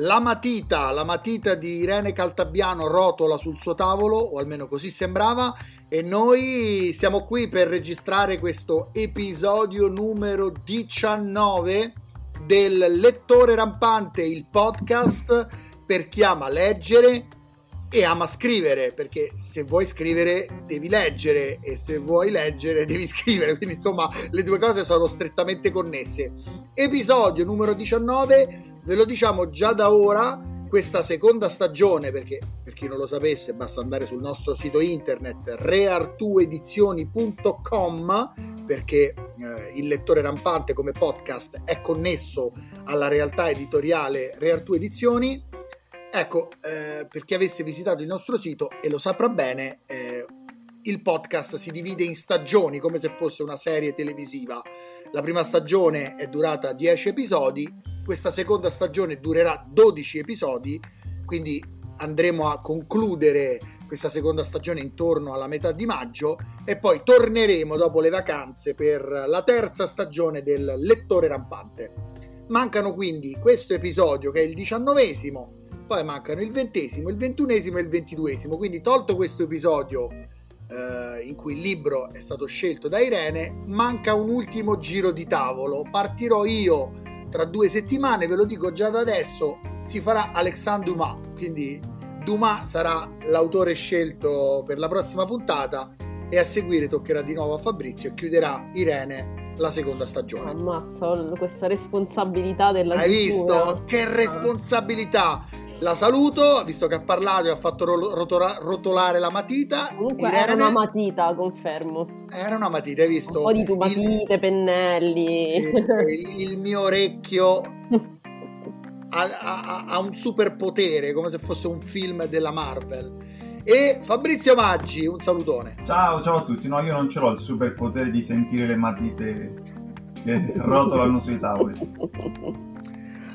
La matita, la matita di Irene Caltabiano rotola sul suo tavolo, o almeno così sembrava, e noi siamo qui per registrare questo episodio numero 19 del Lettore Rampante, il podcast per chi ama leggere e ama scrivere, perché se vuoi scrivere devi leggere e se vuoi leggere devi scrivere, quindi insomma le due cose sono strettamente connesse. Episodio numero 19 Ve lo diciamo già da ora, questa seconda stagione, perché per chi non lo sapesse basta andare sul nostro sito internet reartuedizioni.com perché eh, il lettore rampante come podcast è connesso alla realtà editoriale Reartu Edizioni. Ecco, eh, per chi avesse visitato il nostro sito e lo saprà bene, eh, il podcast si divide in stagioni come se fosse una serie televisiva. La prima stagione è durata 10 episodi, questa seconda stagione durerà 12 episodi, quindi andremo a concludere questa seconda stagione intorno alla metà di maggio e poi torneremo dopo le vacanze per la terza stagione del Lettore Rampante. Mancano quindi questo episodio che è il diciannovesimo, poi mancano il ventesimo, il ventunesimo e il ventiduesimo, quindi tolto questo episodio eh, in cui il libro è stato scelto da Irene, manca un ultimo giro di tavolo. Partirò io tra due settimane, ve lo dico già da adesso, si farà Alexandre Dumas, quindi Dumas sarà l'autore scelto per la prossima puntata e a seguire toccherà di nuovo a Fabrizio e chiuderà Irene la seconda stagione. Ammazza, questa responsabilità della Hai visto? Che responsabilità! La saluto, visto che ha parlato e ha fatto rotola- rotolare la matita. Comunque Irene... era una matita, confermo. Era una matita, hai visto? Un po' di tubatite, il... pennelli. Il, il, mio orecchio ha, ha, ha, un superpotere, come se fosse un film della Marvel. E Fabrizio Maggi, un salutone. Ciao, ciao a tutti. No, io non ce l'ho il superpotere di sentire le matite che rotolano sui tavoli.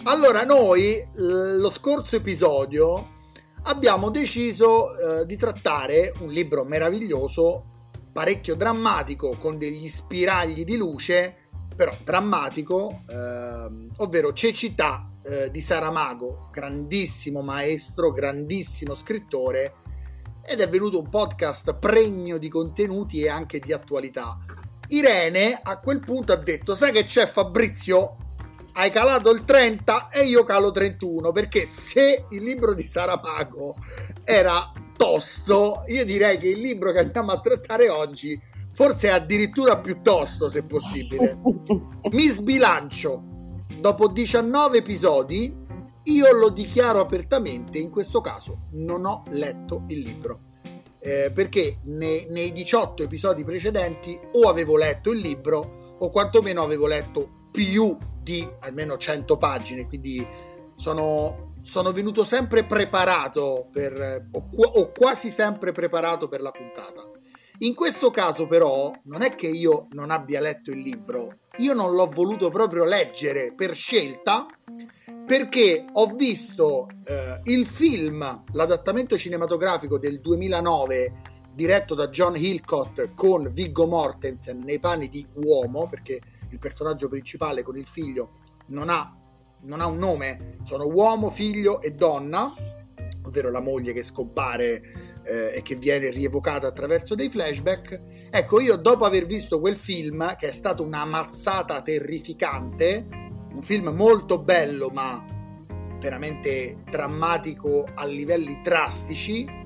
Allora, noi lo scorso episodio abbiamo deciso eh, di trattare un libro meraviglioso, parecchio drammatico, con degli spiragli di luce, però drammatico, eh, ovvero Cecità eh, di Saramago, grandissimo maestro, grandissimo scrittore, ed è venuto un podcast pregno di contenuti e anche di attualità. Irene a quel punto ha detto: Sai che c'è Fabrizio? Hai calato il 30 e io calo 31 perché se il libro di Saramago era tosto io direi che il libro che andiamo a trattare oggi forse è addirittura più tosto se possibile. Mi sbilancio. Dopo 19 episodi io lo dichiaro apertamente in questo caso non ho letto il libro. Eh, perché nei, nei 18 episodi precedenti o avevo letto il libro o quantomeno avevo letto più di almeno 100 pagine, quindi sono, sono venuto sempre preparato per, o, o quasi sempre preparato per la puntata. In questo caso però non è che io non abbia letto il libro, io non l'ho voluto proprio leggere per scelta perché ho visto eh, il film, l'adattamento cinematografico del 2009 diretto da John Hillcott con Viggo Mortensen nei panni di uomo, perché il personaggio principale con il figlio non ha, non ha un nome, sono uomo, figlio e donna, ovvero la moglie che scompare eh, e che viene rievocata attraverso dei flashback. Ecco, io dopo aver visto quel film, che è stato una mazzata terrificante, un film molto bello ma veramente drammatico a livelli drastici,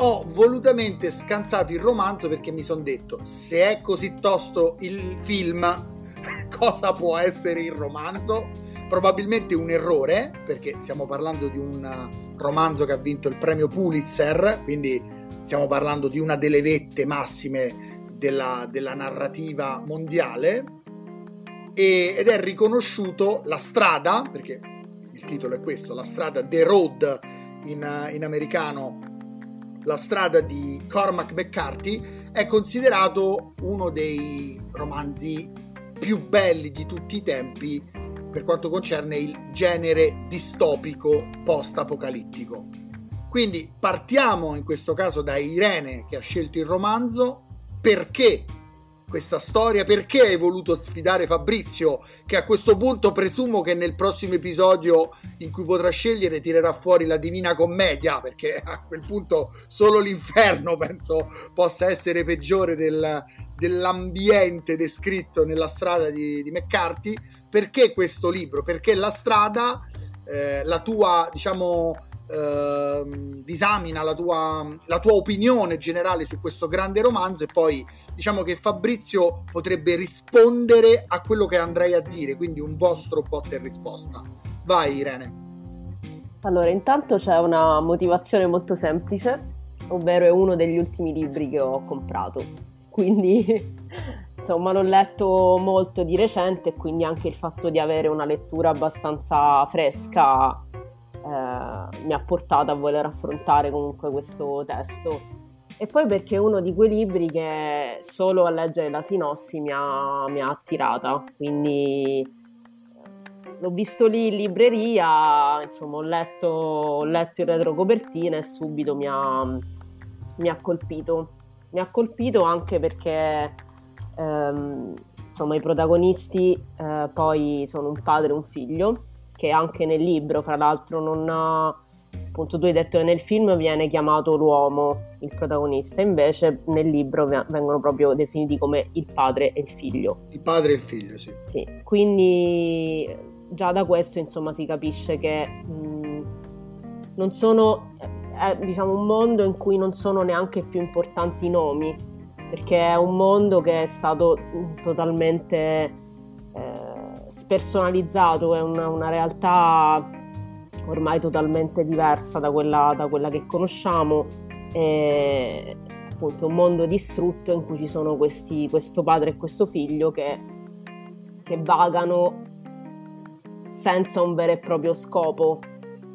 ho volutamente scansato il romanzo perché mi sono detto se è così tosto il film cosa può essere il romanzo? Probabilmente un errore, perché stiamo parlando di un romanzo che ha vinto il premio Pulitzer, quindi stiamo parlando di una delle vette massime della, della narrativa mondiale, e, ed è riconosciuto la strada, perché il titolo è questo, la strada The Road in, in americano, la strada di Cormac McCarthy, è considerato uno dei romanzi più belli di tutti i tempi per quanto concerne il genere distopico post-apocalittico. Quindi partiamo in questo caso da Irene che ha scelto il romanzo perché questa storia? Perché hai voluto sfidare Fabrizio? Che a questo punto presumo che nel prossimo episodio in cui potrà scegliere tirerà fuori la Divina Commedia, perché a quel punto solo l'inferno penso possa essere peggiore del, dell'ambiente descritto nella strada di, di McCarthy. Perché questo libro? Perché la strada, eh, la tua, diciamo, eh, disamina la tua, la tua opinione generale su questo grande romanzo e poi diciamo che Fabrizio potrebbe rispondere a quello che andrei a dire, quindi un vostro botta e risposta. Vai Irene. Allora, intanto c'è una motivazione molto semplice, ovvero è uno degli ultimi libri che ho comprato. Quindi, insomma, l'ho letto molto di recente e quindi anche il fatto di avere una lettura abbastanza fresca eh, mi ha portato a voler affrontare comunque questo testo. E poi perché è uno di quei libri che solo a leggere la sinossi mi ha, mi ha attirata, quindi eh, l'ho visto lì in libreria, insomma ho letto, ho letto il retrocopertina e subito mi ha, mi ha colpito. Mi ha colpito anche perché ehm, insomma i protagonisti eh, poi sono un padre e un figlio che anche nel libro, fra l'altro, non ha, appunto tu hai detto che nel film viene chiamato l'uomo, il protagonista, invece nel libro vengono proprio definiti come il padre e il figlio. Il padre e il figlio, sì. Sì, quindi già da questo insomma si capisce che mh, non sono, è diciamo un mondo in cui non sono neanche più importanti i nomi, perché è un mondo che è stato totalmente... Eh, spersonalizzato, è una, una realtà ormai totalmente diversa da quella, da quella che conosciamo. È appunto un mondo distrutto in cui ci sono questi, questo padre e questo figlio che, che vagano senza un vero e proprio scopo.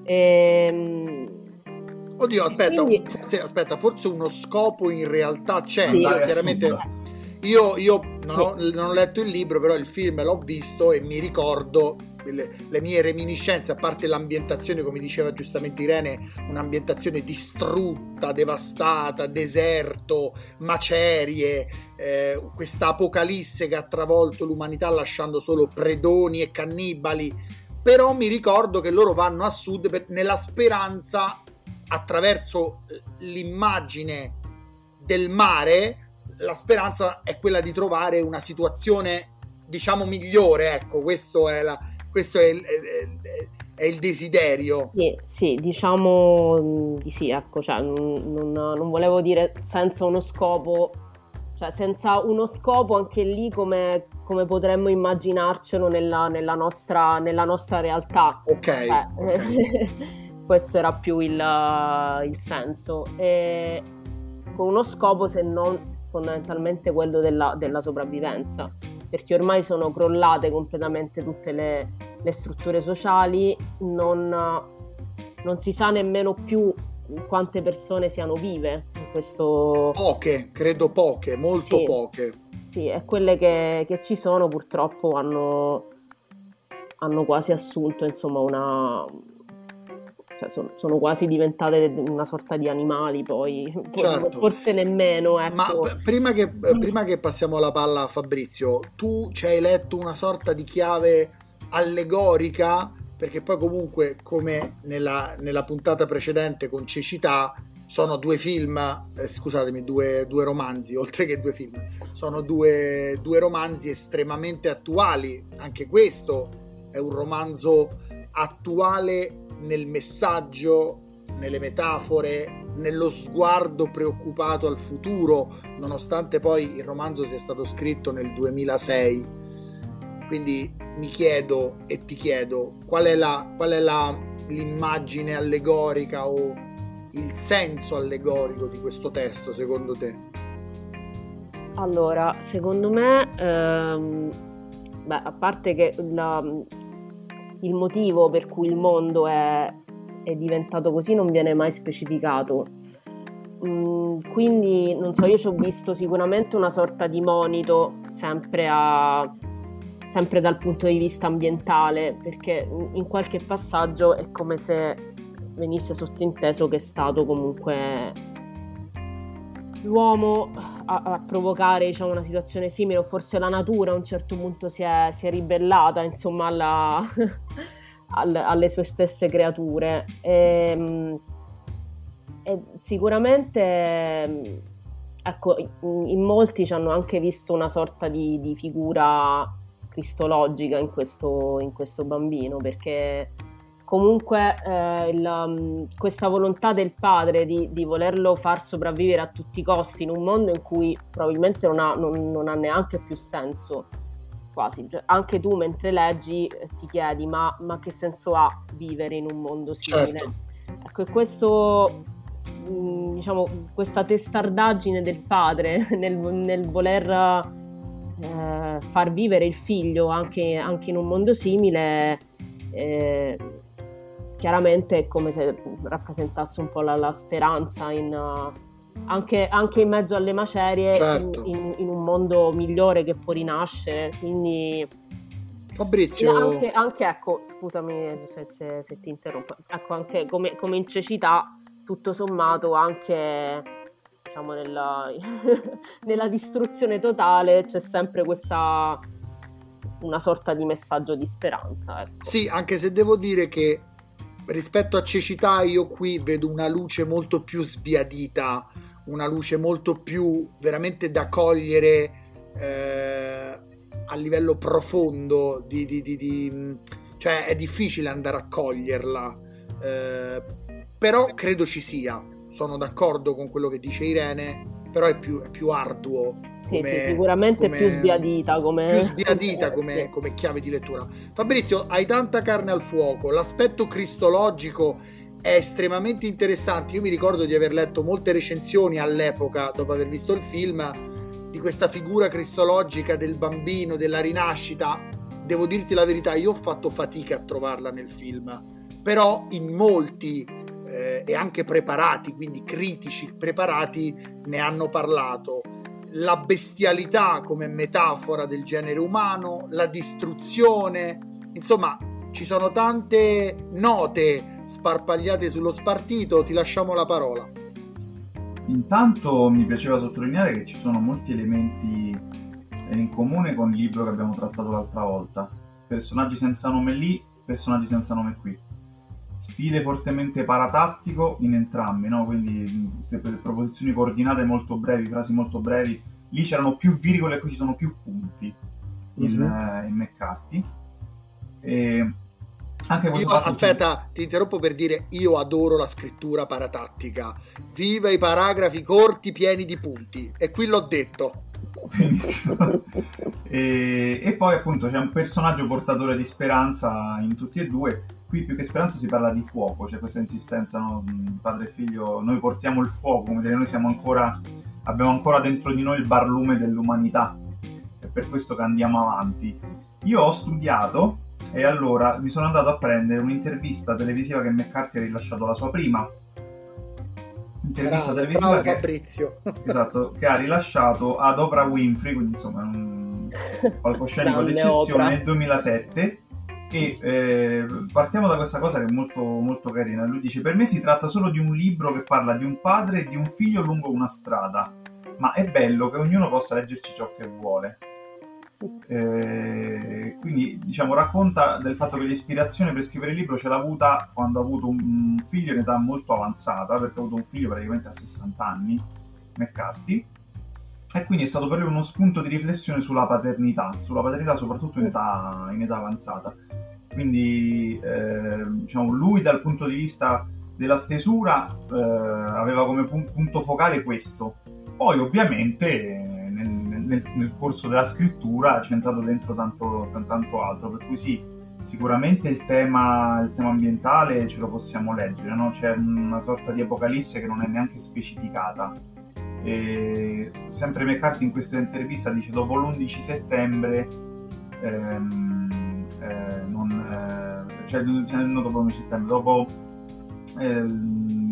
E, ehm, Oddio, aspetta, quindi... forse, aspetta, forse uno scopo in realtà c'è, sì, chiaramente io, io non, ho, non, ho, letto il libro, però il film l'ho visto e mi ricordo le, le, mie reminiscenze, a parte l'ambientazione, come diceva giustamente Irene, un'ambientazione distrutta, devastata, deserto, macerie, eh, questa apocalisse che ha travolto l'umanità lasciando solo predoni e cannibali. Però mi ricordo che loro vanno a sud per, nella speranza, attraverso l'immagine del mare, la speranza è quella di trovare una situazione diciamo migliore ecco questo è, la, questo è, il, è, il desiderio sì, sì diciamo di sì ecco cioè, non, non, volevo dire senza uno scopo cioè senza uno scopo anche lì come, come potremmo immaginarcelo nella, nella, nostra, nella nostra realtà ok, cioè, okay. questo era più il, il senso. E con uno scopo se non fondamentalmente quello della, della sopravvivenza, perché ormai sono crollate completamente tutte le, le strutture sociali, non, non, si sa nemmeno più quante persone siano vive in questo... Poche, credo poche, molto sì, poche. Sì, e quelle che, che ci sono purtroppo hanno, hanno quasi assunto insomma una, cioè sono, sono, quasi diventate una sorta di animali poi, certo. forse nemmeno. Ecco. Ma prima che, mm. prima che, passiamo la palla a Fabrizio, tu ci hai letto una sorta di chiave allegorica, perché poi comunque come nella, nella puntata precedente con Cecità, sono due film, eh, scusatemi, due, due, romanzi, oltre che due film, sono due, due romanzi estremamente attuali, anche questo è un romanzo attuale nel messaggio, nelle metafore, nello sguardo preoccupato al futuro, nonostante poi il romanzo sia stato scritto nel 2006. Quindi mi chiedo e ti chiedo qual è, la, qual è la, l'immagine allegorica o il senso allegorico di questo testo secondo te? Allora, secondo me, ehm, beh, a parte che la, il motivo per cui il mondo è, è diventato così non viene mai specificato. Mm, quindi, non so, io ci ho visto sicuramente una sorta di monito sempre, a, sempre dal punto di vista ambientale, perché in qualche passaggio è come se venisse sottinteso che è stato comunque l'uomo a, a provocare diciamo, una situazione simile, o forse la natura a un certo punto si è, si è ribellata insomma, alla, alle sue stesse creature. E, ehm, e sicuramente ecco, in molti ci hanno anche visto una sorta di, di figura cristologica in questo, in questo, bambino, perché comunque eh, il, um, questa volontà del padre di, di, volerlo far sopravvivere a tutti i costi in un mondo in cui probabilmente non ha, non, non ha neanche più senso, quasi, cioè, anche tu mentre leggi eh, ti chiedi ma, ma, che senso ha vivere in un mondo simile? Certo. Ecco, questo Mm, diciamo, questa testardaggine del padre nel, nel voler eh, far vivere il figlio anche, anche, in un mondo simile, eh, chiaramente è come se rappresentasse un po' la, la speranza in, uh, anche, anche, in mezzo alle macerie, certo. in, in, in, un mondo migliore che può rinascere. Quindi. Fabrizio. Anche, anche ecco, scusami se, se, se, ti interrompo, ecco, anche come, come in cecità tutto sommato anche diciamo nella, nella distruzione totale c'è sempre questa una sorta di messaggio di speranza. Ecco. Sì, anche se devo dire che rispetto a cecità io qui vedo una luce molto più sbiadita, una luce molto più veramente da cogliere eh, a livello profondo, di, di, di, cioè è difficile andare a coglierla. Eh, però credo ci sia. Sono d'accordo con quello che dice Irene, però è più, è più arduo. Sì, come, sì, sicuramente come, più sbiadita come... Più sbiadita come, come chiave di lettura. Fabrizio, hai tanta carne al fuoco, l'aspetto cristologico è estremamente interessante. Io mi ricordo di aver letto molte recensioni all'epoca, dopo aver visto il film, di questa figura cristologica del bambino, della rinascita. Devo dirti la verità, io ho fatto fatica a trovarla nel film, però in molti eh, e anche preparati, quindi critici preparati, ne hanno parlato. La bestialità come metafora del genere umano, la distruzione, insomma ci sono tante note sparpagliate sullo spartito, ti lasciamo la parola. Intanto mi piaceva sottolineare che ci sono molti elementi in comune con il libro che abbiamo trattato l'altra volta. Personaggi senza nome lì, personaggi senza nome qui stile fortemente paratattico in entrambi, no? quindi proposizioni coordinate molto brevi, frasi molto brevi. Lì c'erano più virgole e qui ci sono più punti in, mm-hmm. uh, in McCarthy. E anche io, aspetta, ti interrompo per dire io adoro la scrittura paratattica. Viva i paragrafi corti pieni di punti. E qui l'ho detto. Benissimo. e, e, poi appunto c'è un personaggio portatore di speranza in tutti e due qui più che speranza si parla di fuoco, c'è questa insistenza, no? padre e figlio, noi portiamo il fuoco, come dire, noi siamo ancora, abbiamo ancora dentro di noi il barlume dell'umanità, è per questo che andiamo avanti. Io ho studiato e allora mi sono andato a prendere un'intervista televisiva che McCarthy ha rilasciato la sua prima. Intervista bravo, televisiva bravo che, Fabrizio. esatto, che ha rilasciato ad Oprah Winfrey, quindi insomma un palcoscenico d'eccezione nel 2007 e eh, partiamo da questa cosa che è molto, molto carina. Lui dice: Per me si tratta solo di un libro che parla di un padre e di un figlio lungo una strada, ma è bello che ognuno possa leggerci ciò che vuole. Eh, quindi diciamo racconta del fatto che l'ispirazione per scrivere il libro ce l'ha avuta quando ha avuto un figlio in età molto avanzata perché ha avuto un figlio praticamente a 60 anni McCarthy e quindi è stato per lui uno spunto di riflessione sulla paternità sulla paternità soprattutto in età, in età avanzata quindi eh, diciamo, lui dal punto di vista della stesura eh, aveva come punto focale questo. Poi ovviamente nel, nel, nel corso della scrittura c'è entrato dentro tanto, tanto altro, per cui sì, sicuramente il tema, il tema ambientale ce lo possiamo leggere, no? c'è una sorta di apocalisse che non è neanche specificata. E sempre McCarthy in questa intervista dice dopo l'11 settembre ehm, eh, non, eh, cioè, non dopo settembre, dopo eh,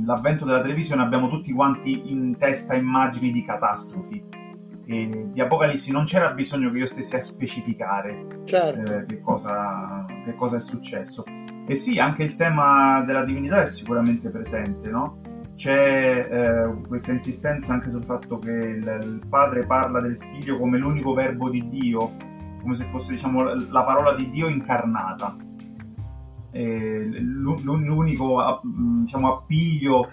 l'avvento della televisione abbiamo tutti quanti in testa immagini di catastrofi. E di Apocalissi non c'era bisogno che io stessi a specificare certo. eh, che, cosa, che, cosa, è successo. E sì, anche il tema della divinità è sicuramente presente, no? c'è eh, questa insistenza anche sul fatto che il, il, padre parla del figlio come l'unico verbo di Dio, come se fosse diciamo, la parola di Dio incarnata. L'unico diciamo, appiglio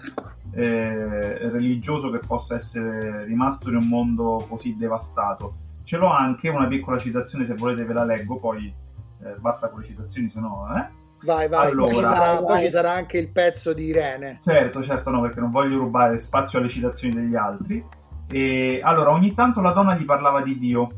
eh, religioso che possa essere rimasto in un mondo così devastato. Ce l'ho anche una piccola citazione, se volete ve la leggo, poi eh, basta con le citazioni, se no... Eh? Vai, vai, allora, poi, ci sarà, poi, ci sarà, anche il pezzo di Irene. Certo, certo, no, perché non voglio rubare spazio alle citazioni degli altri. E allora, ogni tanto la donna gli parlava di Dio.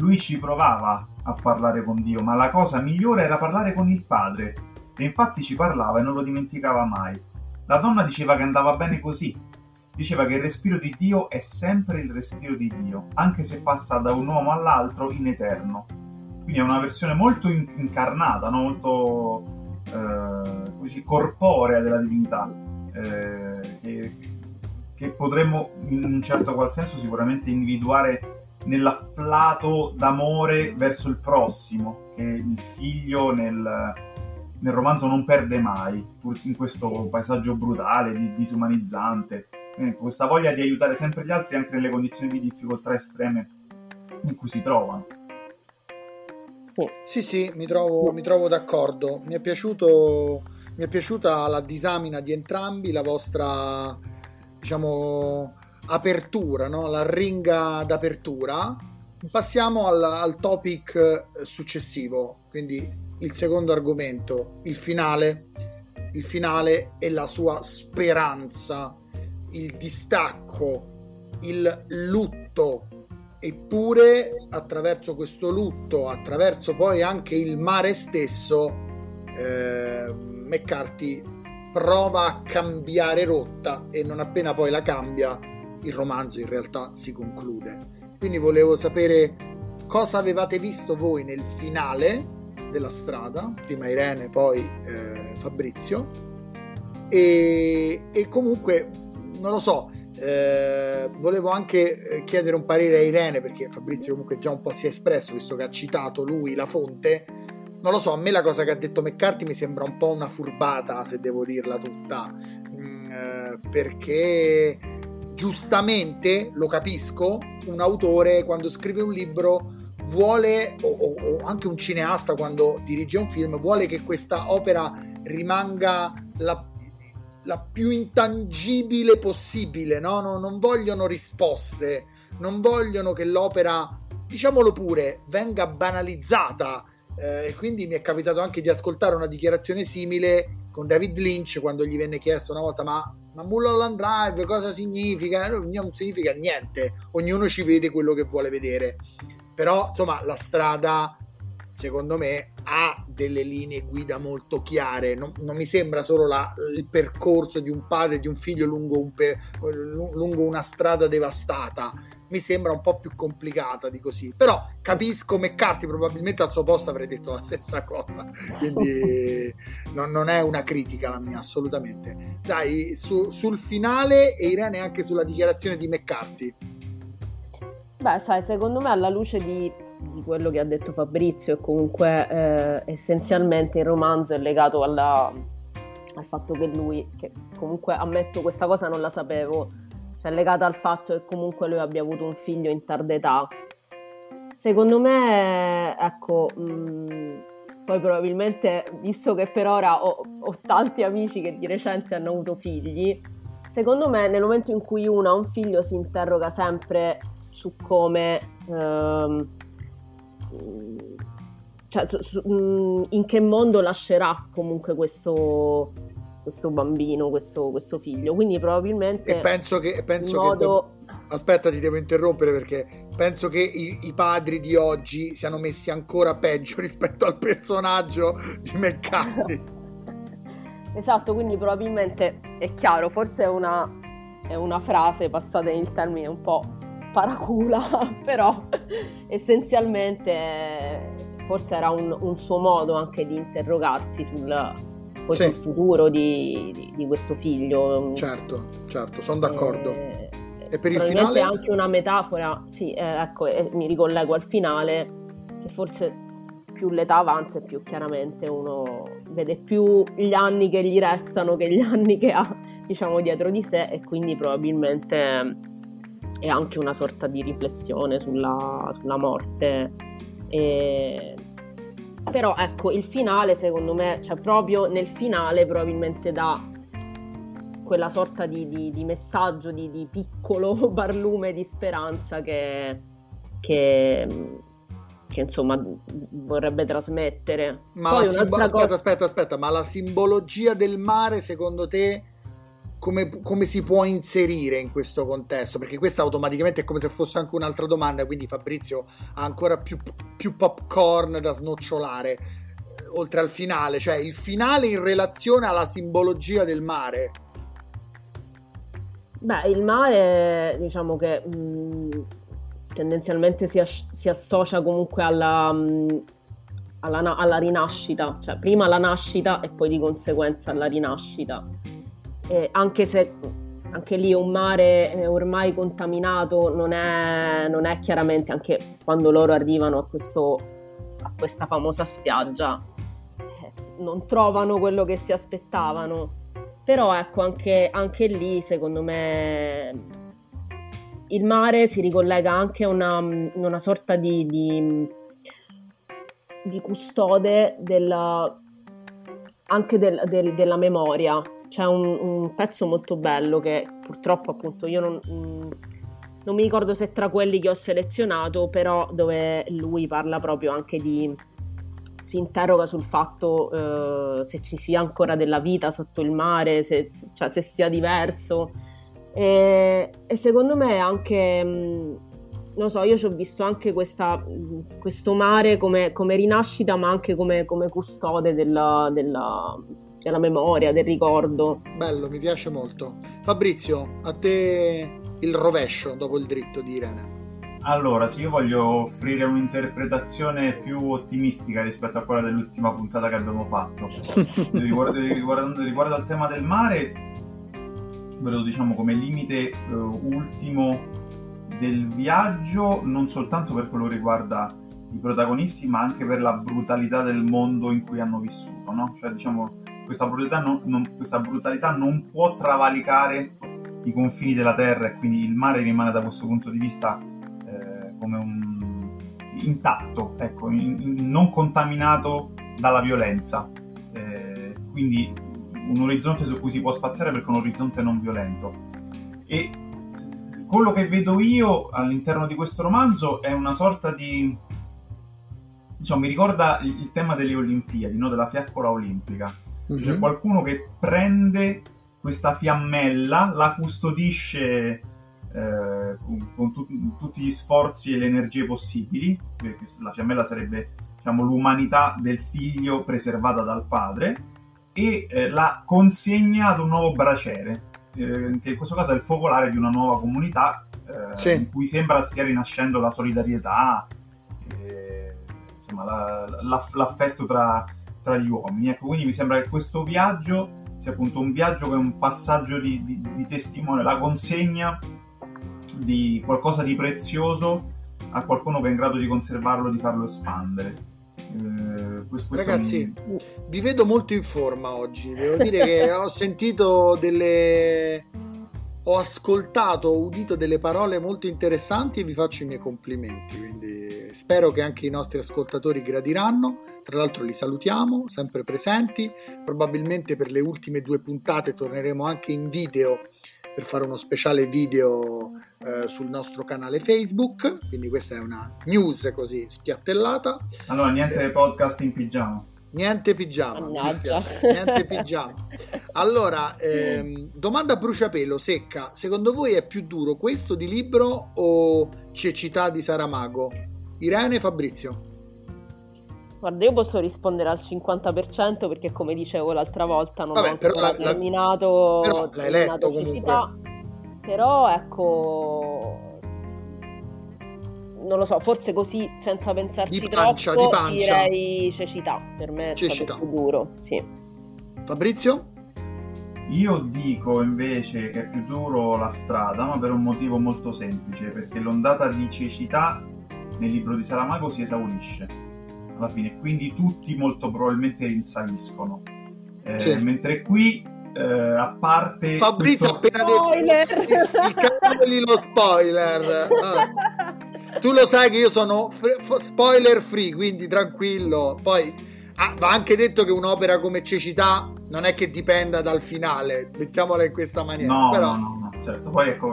Lui ci provava a parlare con Dio, ma la cosa migliore era parlare con il padre. E infatti ci parlava e non lo dimenticava mai. La donna diceva che andava bene così. Diceva che il respiro di Dio è sempre il respiro di Dio, anche se passa da un uomo all'altro in eterno quindi è una versione molto incarnata, no? molto eh, così, corporea della divinità, eh, che, che, potremmo in un certo qual senso sicuramente individuare nell'afflato d'amore verso il prossimo, che il figlio nel, nel romanzo non perde mai, pur in questo paesaggio brutale, disumanizzante, eh, questa voglia di aiutare sempre gli altri anche nelle condizioni di difficoltà estreme in cui si trovano. Sì, sì, sì mi, trovo, mi trovo d'accordo. Mi è, piaciuto, mi è piaciuta la disamina di entrambi, la vostra, diciamo, apertura, no? la ringa d'apertura. Passiamo al, al topic successivo, quindi il secondo argomento, il finale. Il finale e la sua speranza, il distacco, il lutto eppure attraverso questo lutto, attraverso poi anche il mare stesso, eh, McCarthy prova a cambiare rotta e non appena poi la cambia il romanzo in realtà si conclude. Quindi volevo sapere cosa avevate visto voi nel finale della strada, prima Irene, poi eh, Fabrizio, e, e comunque non lo so, eh, volevo anche eh, chiedere un parere a Irene perché Fabrizio comunque già un po' si è espresso visto che ha citato lui la fonte. Non lo so, a me la cosa che ha detto McCarthy mi sembra un po' una furbata se devo dirla tutta. Mm, eh, perché giustamente lo capisco un autore quando scrive un libro vuole o, o, o anche un cineasta quando dirige un film vuole che questa opera rimanga la la più intangibile possibile, no? no? non vogliono risposte, non vogliono che l'opera, diciamolo pure, venga banalizzata. Eh, e quindi mi è capitato anche di ascoltare una dichiarazione simile con David Lynch quando gli venne chiesto una volta ma, ma Mulholland Drive cosa significa? Non significa niente, ognuno ci vede quello che vuole vedere. Però insomma la strada secondo me ha delle linee guida molto chiare, non, non mi sembra solo la, il percorso di un padre e di un figlio lungo, un per, lungo, una strada devastata, mi sembra un po' più complicata di così, però capisco McCarthy, probabilmente al suo posto avrei detto la stessa cosa, quindi non, non, è una critica la mia assolutamente. Dai, su, sul finale e Irene anche sulla dichiarazione di McCarthy. Beh, sai, secondo me alla luce di di quello che ha detto Fabrizio e comunque eh, essenzialmente il romanzo è legato alla, al fatto che lui, che comunque ammetto questa cosa non la sapevo, cioè legata al fatto che comunque lui abbia avuto un figlio in tarda età. Secondo me, ecco, mh, mm, poi probabilmente, visto che per ora ho, ho tanti amici che di recente hanno avuto figli, secondo me nel momento in cui uno ha un figlio si interroga sempre su come... Ehm, cioè, su, su, mm, in che mondo lascerà comunque questo, questo bambino, questo, questo, figlio. Quindi probabilmente... E penso che... Penso modo... che Aspetta, ti devo interrompere perché penso che i, i, padri di oggi siano messi ancora peggio rispetto al personaggio di McCarthy. esatto, quindi probabilmente è chiaro, forse è una, è una frase, passata in termine un po' paracula, però essenzialmente forse era un, un, suo modo anche di interrogarsi sul, sì. sul futuro di, di, di, questo figlio. Certo, certo, sono d'accordo. E, e per il finale... anche una metafora, sì, eh, ecco, eh, mi ricollego al finale, che forse più l'età avanza e più chiaramente uno vede più gli anni che gli restano che gli anni che ha diciamo, dietro di sé e quindi probabilmente è anche una sorta di riflessione sulla, sulla morte. E... Però ecco, il finale secondo me, cioè proprio nel finale probabilmente dà quella sorta di, di, di messaggio, di, di, piccolo barlume di speranza che, che, che insomma vorrebbe trasmettere. Ma Poi simbo- aspetta, cosa... aspetta, aspetta, ma la simbologia del mare secondo te come, come, si può inserire in questo contesto? Perché questa automaticamente è come se fosse anche un'altra domanda, quindi Fabrizio ha ancora più, più popcorn da snocciolare eh, oltre al finale, cioè il finale in relazione alla simbologia del mare. Beh, il mare diciamo che mh, mm, tendenzialmente si, as- si, associa comunque alla, mh, mm, alla, alla rinascita, cioè prima la nascita e poi di conseguenza la rinascita eh, anche se anche lì un mare eh, ormai contaminato non è, non è, chiaramente anche quando loro arrivano a, questo, a questa famosa spiaggia eh, non trovano quello che si aspettavano. Però ecco anche, anche lì secondo me il mare si ricollega anche a una, una sorta di, di, di custode della, anche del, del, della memoria c'è un, un, pezzo molto bello che purtroppo appunto io non, mm, non, mi ricordo se è tra quelli che ho selezionato, però dove lui parla proprio anche di... si interroga sul fatto eh, se ci sia ancora della vita sotto il mare, se, cioè, se sia diverso. E, e, secondo me anche... Mm, non so, io ci ho visto anche questa, questo mare come, come, rinascita, ma anche come, come custode della, della della memoria, del ricordo. Bello, mi piace molto. Fabrizio, a te il rovescio dopo il dritto di Irene. Allora, sì, io voglio offrire un'interpretazione più ottimistica rispetto a quella dell'ultima puntata che abbiamo fatto. riguardo, riguardo, riguardo, al tema del mare, vedo diciamo come limite uh, ultimo del viaggio, non soltanto per quello che riguarda i protagonisti, ma anche per la brutalità del mondo in cui hanno vissuto, no? Cioè, diciamo, questa brutalità non, non, questa brutalità non può travalicare i confini della terra e quindi il mare rimane da questo punto di vista eh, come un intatto, ecco, in, in, non contaminato dalla violenza. Eh, quindi un orizzonte su cui si può spaziare perché è un orizzonte non violento. E quello che vedo io all'interno di questo romanzo è una sorta di diciamo, mi ricorda il, il tema delle Olimpiadi, no? della fiaccola olimpica mm-hmm. c'è qualcuno che prende questa fiammella, la custodisce eh, con, con tu, tutti gli sforzi e le energie possibili, perché la fiammella sarebbe diciamo, l'umanità del figlio preservata dal padre, e eh, la consegna ad un nuovo braciere, eh, che in questo caso è il focolare di una nuova comunità eh, sì. in cui sembra stia rinascendo la solidarietà, eh, insomma, la, la, l'affetto tra tra gli uomini. Ecco, quindi mi sembra che questo viaggio sia appunto un viaggio che è un passaggio di, di, di testimone, la consegna di qualcosa di prezioso a qualcuno che è in grado di conservarlo, di farlo espandere. Eh, questo, Ragazzi, mi... vi vedo molto in forma oggi. Devo dire che ho sentito delle. Ho ascoltato, udito delle parole molto interessanti e vi faccio i miei complimenti. Quindi spero che anche i nostri ascoltatori gradiranno. Tra l'altro li salutiamo, sempre presenti. Probabilmente per le ultime due puntate torneremo anche in video per fare uno speciale video eh, sul nostro canale Facebook. Quindi questa è una news così spiattellata. Allora, niente eh, podcast in pigiama. Niente pigiama, niente pigiama. Allora, ehm, domanda a bruciapelo, secca. Secondo voi è più duro questo di libro o Cecità di Saramago? Irene Fabrizio? Guarda, io posso rispondere al 50% perché come dicevo l'altra volta non Vabbè, ho ancora la, terminato, però l'hai letto cecità, però ecco non lo so, forse così senza pensarci di pancia, troppo di pancia. direi cecità, per me è cecità. più duro, sì. Fabrizio? Io dico invece che è più duro la strada, ma per un motivo molto semplice, perché l'ondata di cecità nel libro di Saramago si esaurisce alla fine, quindi tutti molto probabilmente rinsaliscono. Eh, sì. Mentre qui eh, a parte... Fabrizio ha appena detto il cavoli lo spoiler. Ah. Tu lo sai che io sono f- spoiler free, quindi tranquillo. Poi ah, va anche detto che un'opera come Cecità non è che dipenda dal finale, mettiamola in questa maniera. No, Però... no, no, no, certo. Poi ecco,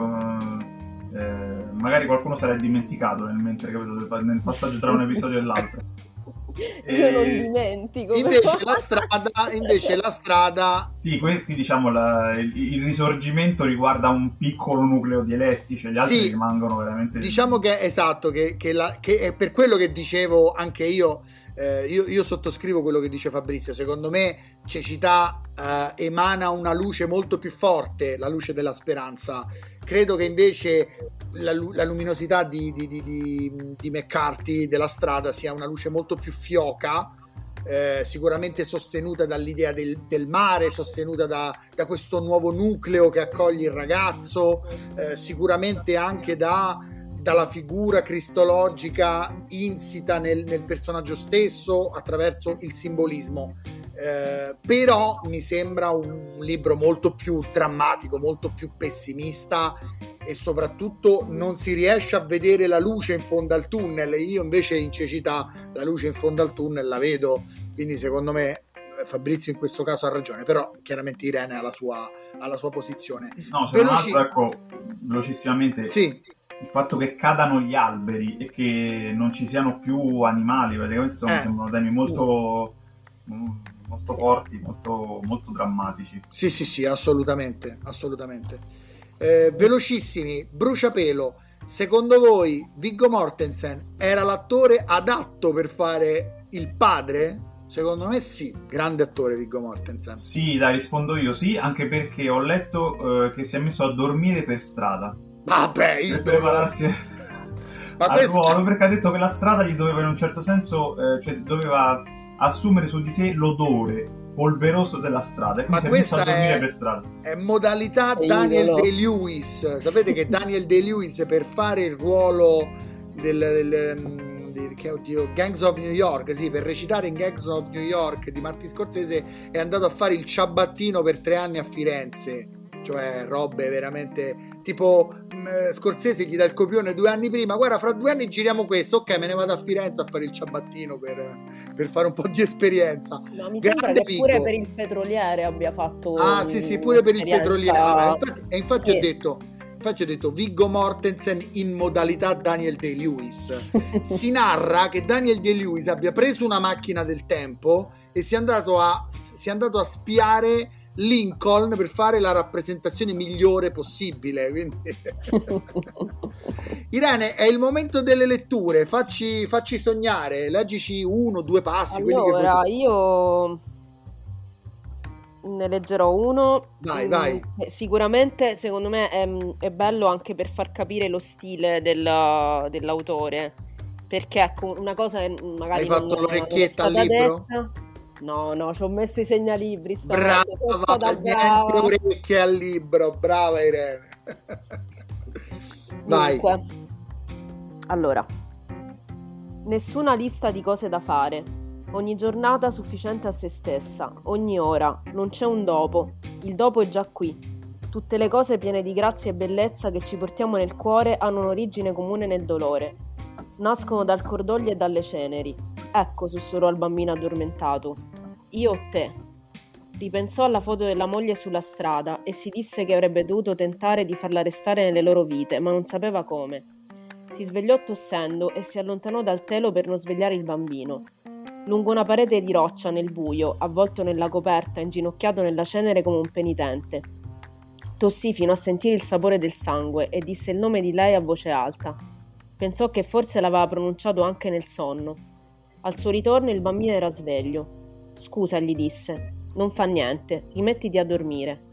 eh, magari qualcuno sarà dimenticato nel, mentre, capito, nel passaggio tra un episodio e l'altro. Io non dimentico. Invece la, strada, invece la strada... Sì, qui, qui diciamo la, il, il, risorgimento riguarda un piccolo nucleo di eletti, cioè gli altri sì, rimangono veramente... Diciamo che esatto, che, che, la, che è per quello che dicevo anche io, eh, io, io, sottoscrivo quello che dice Fabrizio, secondo me Cecità eh, emana una luce molto più forte, la luce della speranza. Credo che invece la, la luminosità di, di, di, di, McCarthy della strada sia una luce molto più fioca, eh, sicuramente sostenuta dall'idea del, del mare, sostenuta da, da, questo nuovo nucleo che accoglie il ragazzo, eh, sicuramente anche da, dalla figura cristologica insita nel, nel personaggio stesso attraverso il simbolismo. Eh, però mi sembra un libro molto più drammatico, molto più pessimista e soprattutto non si riesce a vedere la luce in fondo al tunnel. Io invece in cecità la luce in fondo al tunnel la vedo, quindi secondo me eh, Fabrizio in questo caso ha ragione, però chiaramente Irene ha la sua, ha la sua posizione. No, se Veloci... altro, ecco, velocissimamente, sì. il fatto che cadano gli alberi e che non ci siano più animali, praticamente insomma, eh. sembrano temi molto, molto forti, molto, molto drammatici. Sì, sì, sì, assolutamente, assolutamente. Eh, velocissimi, bruciapelo. Secondo voi Viggo Mortensen era l'attore adatto per fare il padre? Secondo me sì, grande attore Viggo Mortensen. Sì, dai, rispondo io sì, anche perché ho letto eh, che si è messo a dormire per strada. Vabbè, io per prepararsi Ma al questo... ruolo, perché ha detto che la strada gli doveva in un certo senso, eh, cioè doveva assumere su di sé l'odore polveroso della strada. Ma questa è, è, modalità Daniel De-Lewis. Sapete che Daniel De-Lewis per fare il ruolo del, del, mm, del che, oddio, Gangs of New York, sì, per recitare in Gangs of New York di Martin Scorsese è andato a fare il ciabattino per tre anni a Firenze cioè robe veramente tipo mh, mm, eh, Scorsese gli dà il copione due anni prima guarda fra due anni giriamo questo ok me ne vado a Firenze a fare il ciabattino per, per fare un po' di esperienza. No, mi Grande sembra che pure per il petroliere abbia fatto ah sì sì pure per il petroliere. infatti, e infatti sì. ho detto infatti ho detto Viggo Mortensen in modalità Daniel Day-Lewis. Si narra che Daniel Day-Lewis abbia preso una macchina del tempo e sia andato a, sia andato a spiare Lincoln per fare la rappresentazione migliore possibile. Quindi... Irene, è il momento delle letture, facci, facci sognare, leggici uno, due passi. Allora, io ne leggerò uno. Vai, mm, vai. Sicuramente, secondo me, è, è, bello anche per far capire lo stile del, dell'autore. Perché ecco, una cosa magari... Hai fatto non, l'orecchietta al libro? Detta, No, no, ci ho messo i segnalibri. Brava, niente orecchie al libro, brava Irene. Vai. Dunque, allora, nessuna lista di cose da fare. Ogni giornata sufficiente a se stessa, ogni ora, non c'è un dopo. Il dopo è già qui. Tutte le cose piene di grazia e bellezza che ci portiamo nel cuore hanno un'origine comune nel dolore. Nascono dal cordoglio e dalle ceneri. Ecco, sussurrò il bambino addormentato. Io o te. Ripensò alla foto della moglie sulla strada e si disse che avrebbe dovuto tentare di farla restare nelle loro vite, ma non sapeva come. Si svegliò tossendo e si allontanò dal telo per non svegliare il bambino. Lungo una parete di roccia nel buio, avvolto nella coperta, inginocchiato nella cenere come un penitente. Tossì fino a sentire il sapore del sangue e disse il nome di lei a voce alta. Pensò che forse l'aveva pronunciato anche nel sonno. Al suo ritorno il bambino era sveglio. Scusa, gli disse. Non fa niente, rimettiti a dormire.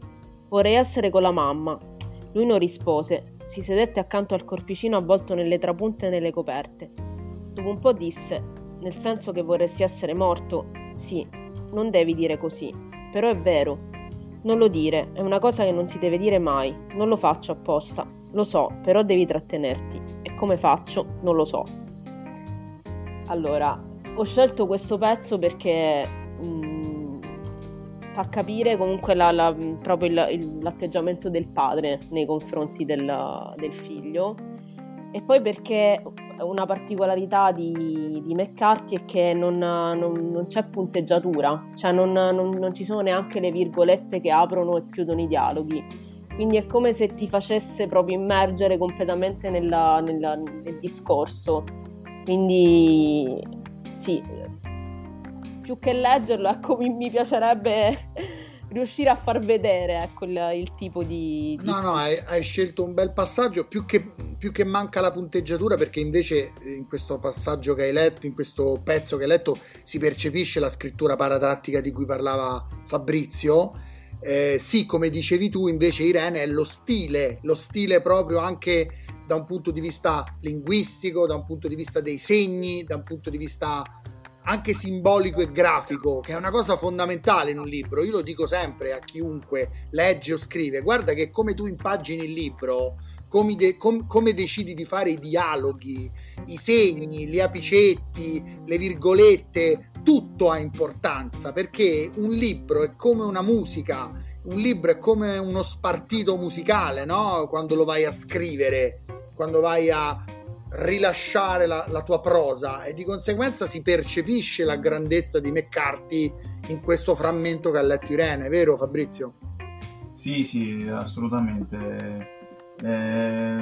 Vorrei essere con la mamma. Lui non rispose, si sedette accanto al corpicino avvolto nelle trapunte e nelle coperte. Dopo un po' disse, nel senso che vorresti essere morto? Sì, non devi dire così, però è vero. Non lo dire, è una cosa che non si deve dire mai, non lo faccio apposta. Lo so, però devi trattenerti. E come faccio? Non lo so. Allora, ho scelto questo pezzo perché mh, mm, fa capire comunque la, la, proprio il, il, l'atteggiamento del padre nei confronti del, del, figlio e poi perché una particolarità di, di McCarthy è che non, non, non c'è punteggiatura, cioè non, non, ci sono neanche le virgolette che aprono e chiudono i dialoghi. Quindi è come se ti facesse proprio immergere completamente nella, nella, nel discorso. Quindi sì, più che leggerlo, ecco, mi, mi piacerebbe riuscire a far vedere ecco, il, il tipo di, di... No, no, hai, hai, scelto un bel passaggio, più che, più che, manca la punteggiatura, perché invece in questo passaggio che hai letto, in questo pezzo che hai letto, si percepisce la scrittura paratattica di cui parlava Fabrizio. Eh, sì, come dicevi tu, invece Irene è lo stile, lo stile proprio anche da un punto di vista linguistico, da un punto di vista dei segni, da un punto di vista anche simbolico e grafico, che è una cosa fondamentale in un libro. Io lo dico sempre a chiunque legge o scrive: guarda che come tu impagini il libro, come, de- com- come decidi di fare i dialoghi, i segni, gli apicetti, le virgolette, tutto ha importanza perché un libro è come una musica. Un libro è come uno spartito musicale, no? Quando lo vai a scrivere, quando vai a, rilasciare la, la, tua prosa e di conseguenza si percepisce la grandezza di McCarthy in questo frammento che ha letto Irene, vero Fabrizio? Sì, sì, assolutamente. Eh,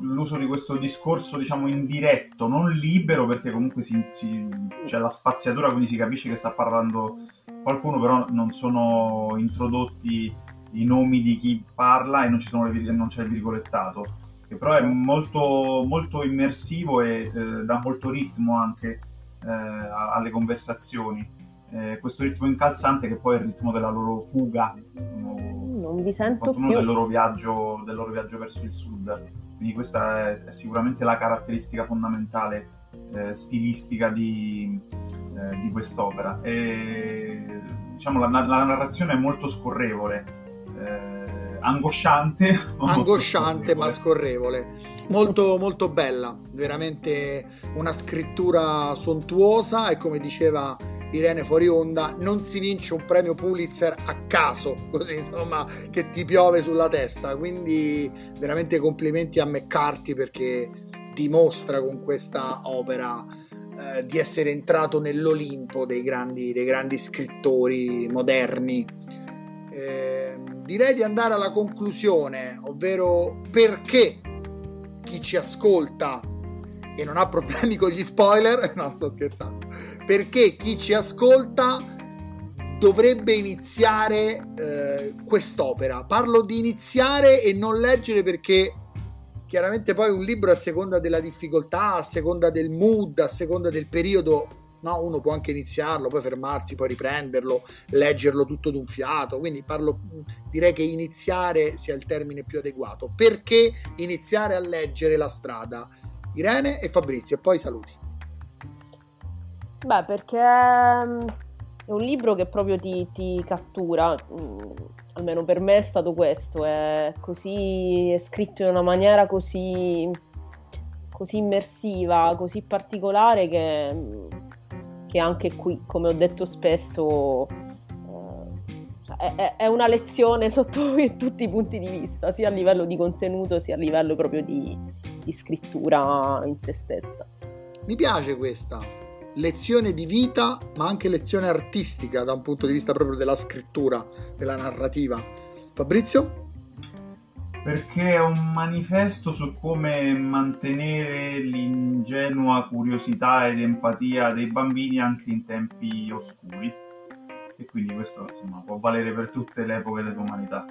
l'uso di questo discorso diciamo indiretto, non libero perché comunque si, si, c'è la spaziatura quindi si capisce che sta parlando qualcuno però non sono introdotti i nomi di chi parla e non, le, non c'è il virgolettato che però è molto, molto immersivo e eh, dà molto ritmo anche eh, alle conversazioni. Eh, questo ritmo incalzante che poi è il ritmo della loro fuga, non vi sento più. Del loro, viaggio, del loro viaggio verso il sud. Quindi questa è, è sicuramente la caratteristica fondamentale eh, stilistica di, eh, di quest'opera. E, diciamo, la, la, narrazione è molto scorrevole eh, angosciante. Angosciante ma scorrevole. Molto, molto bella, veramente una scrittura sontuosa e come diceva Irene fuori onda, non si vince un premio Pulitzer a caso, così insomma, che ti piove sulla testa. Quindi veramente complimenti a McCarthy perché dimostra con questa opera eh, di essere entrato nell'Olimpo dei grandi, dei grandi scrittori moderni. Eh, direi di andare alla conclusione, ovvero perché chi ci ascolta e non ha problemi con gli spoiler, no sto scherzando, perché chi ci ascolta dovrebbe iniziare eh, quest'opera. Parlo di iniziare e non leggere perché chiaramente poi un libro a seconda della difficoltà, a seconda del mood, a seconda del periodo no? uno può anche iniziarlo, poi fermarsi, poi riprenderlo, leggerlo tutto d'un fiato, quindi parlo, direi che iniziare sia il termine più adeguato. Perché iniziare a leggere la strada? Irene e Fabrizio, e poi saluti. Beh, perché è un libro che proprio ti, ti cattura, almeno per me è stato questo, è così è scritto in una maniera così, così immersiva, così particolare che che anche qui, come ho detto spesso, eh, è, una lezione sotto tutti i punti di vista, sia a livello di contenuto sia a livello proprio di, di scrittura in se stessa. Mi piace questa lezione di vita, ma anche lezione artistica da un punto di vista proprio della scrittura, della narrativa. Fabrizio? Perché è un manifesto su come mantenere l'ingenua curiosità ed empatia dei bambini anche in tempi oscuri. E quindi questo insomma, può valere per tutte le epoche dell'umanità.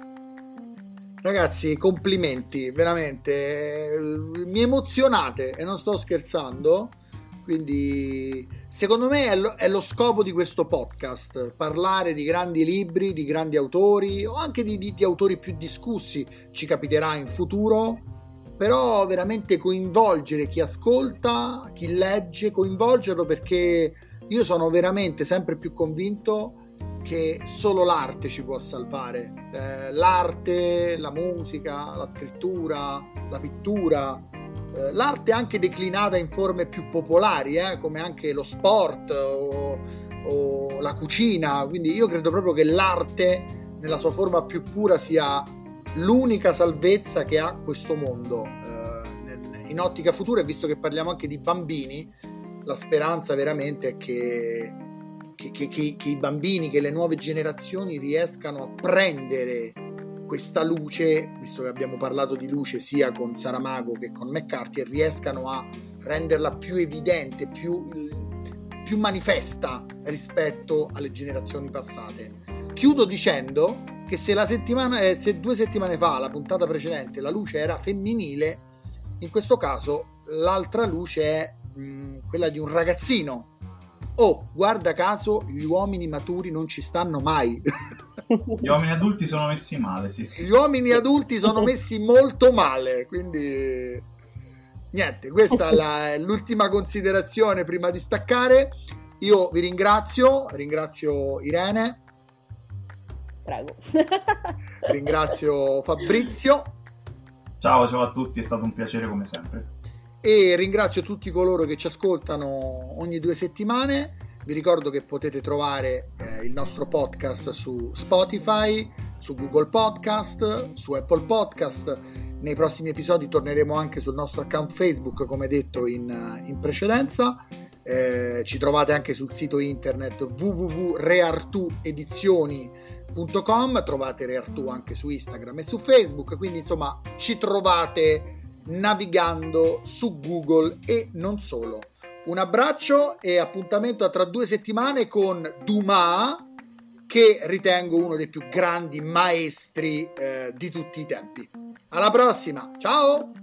Ragazzi, complimenti, veramente. Mi emozionate e non sto scherzando quindi secondo me è lo, è lo, scopo di questo podcast, parlare di grandi libri, di grandi autori o anche di, di, di autori più discussi, ci capiterà in futuro, però veramente coinvolgere chi ascolta, chi legge, coinvolgerlo perché io sono veramente sempre più convinto che solo l'arte ci può salvare. Eh, l'arte, la musica, la scrittura, la pittura, eh, l'arte anche declinata in forme più popolari, eh, come anche lo sport o, o la cucina. Quindi io credo proprio che l'arte nella sua forma più pura sia l'unica salvezza che ha questo mondo. Eh, in ottica futura, e visto che parliamo anche di bambini, la speranza veramente è che, che, che, che, i bambini, che le nuove generazioni riescano a prendere questa luce, visto che abbiamo parlato di luce sia con Saramago che con McCarthy, riescano a renderla più evidente, più, più manifesta rispetto alle generazioni passate. Chiudo dicendo che se, eh, se due settimane fa, la puntata precedente, la luce era femminile, in questo caso l'altra luce è mh, quella di un ragazzino. Oh, guarda caso, gli uomini maturi non ci stanno mai. Gli uomini adulti sono messi male, sì. Gli uomini adulti sono messi molto male, quindi niente, questa è la, l'ultima considerazione prima di staccare. Io vi ringrazio, ringrazio Irene. Prego. ringrazio Fabrizio. Ciao, ciao a tutti, è stato un piacere come sempre e ringrazio tutti coloro che ci ascoltano ogni due settimane. Vi ricordo che potete trovare eh, il nostro podcast su Spotify, su Google Podcast, su Apple Podcast. Nei prossimi episodi torneremo anche sul nostro account Facebook, come detto in, in precedenza. Eh, ci trovate anche sul sito internet www.reartuedizioni.com, trovate Reartu anche su Instagram e su Facebook, quindi insomma ci trovate navigando su Google e non solo. Un abbraccio e appuntamento tra due settimane con Dumas, che ritengo uno dei più grandi maestri eh, di tutti i tempi. Alla prossima, ciao!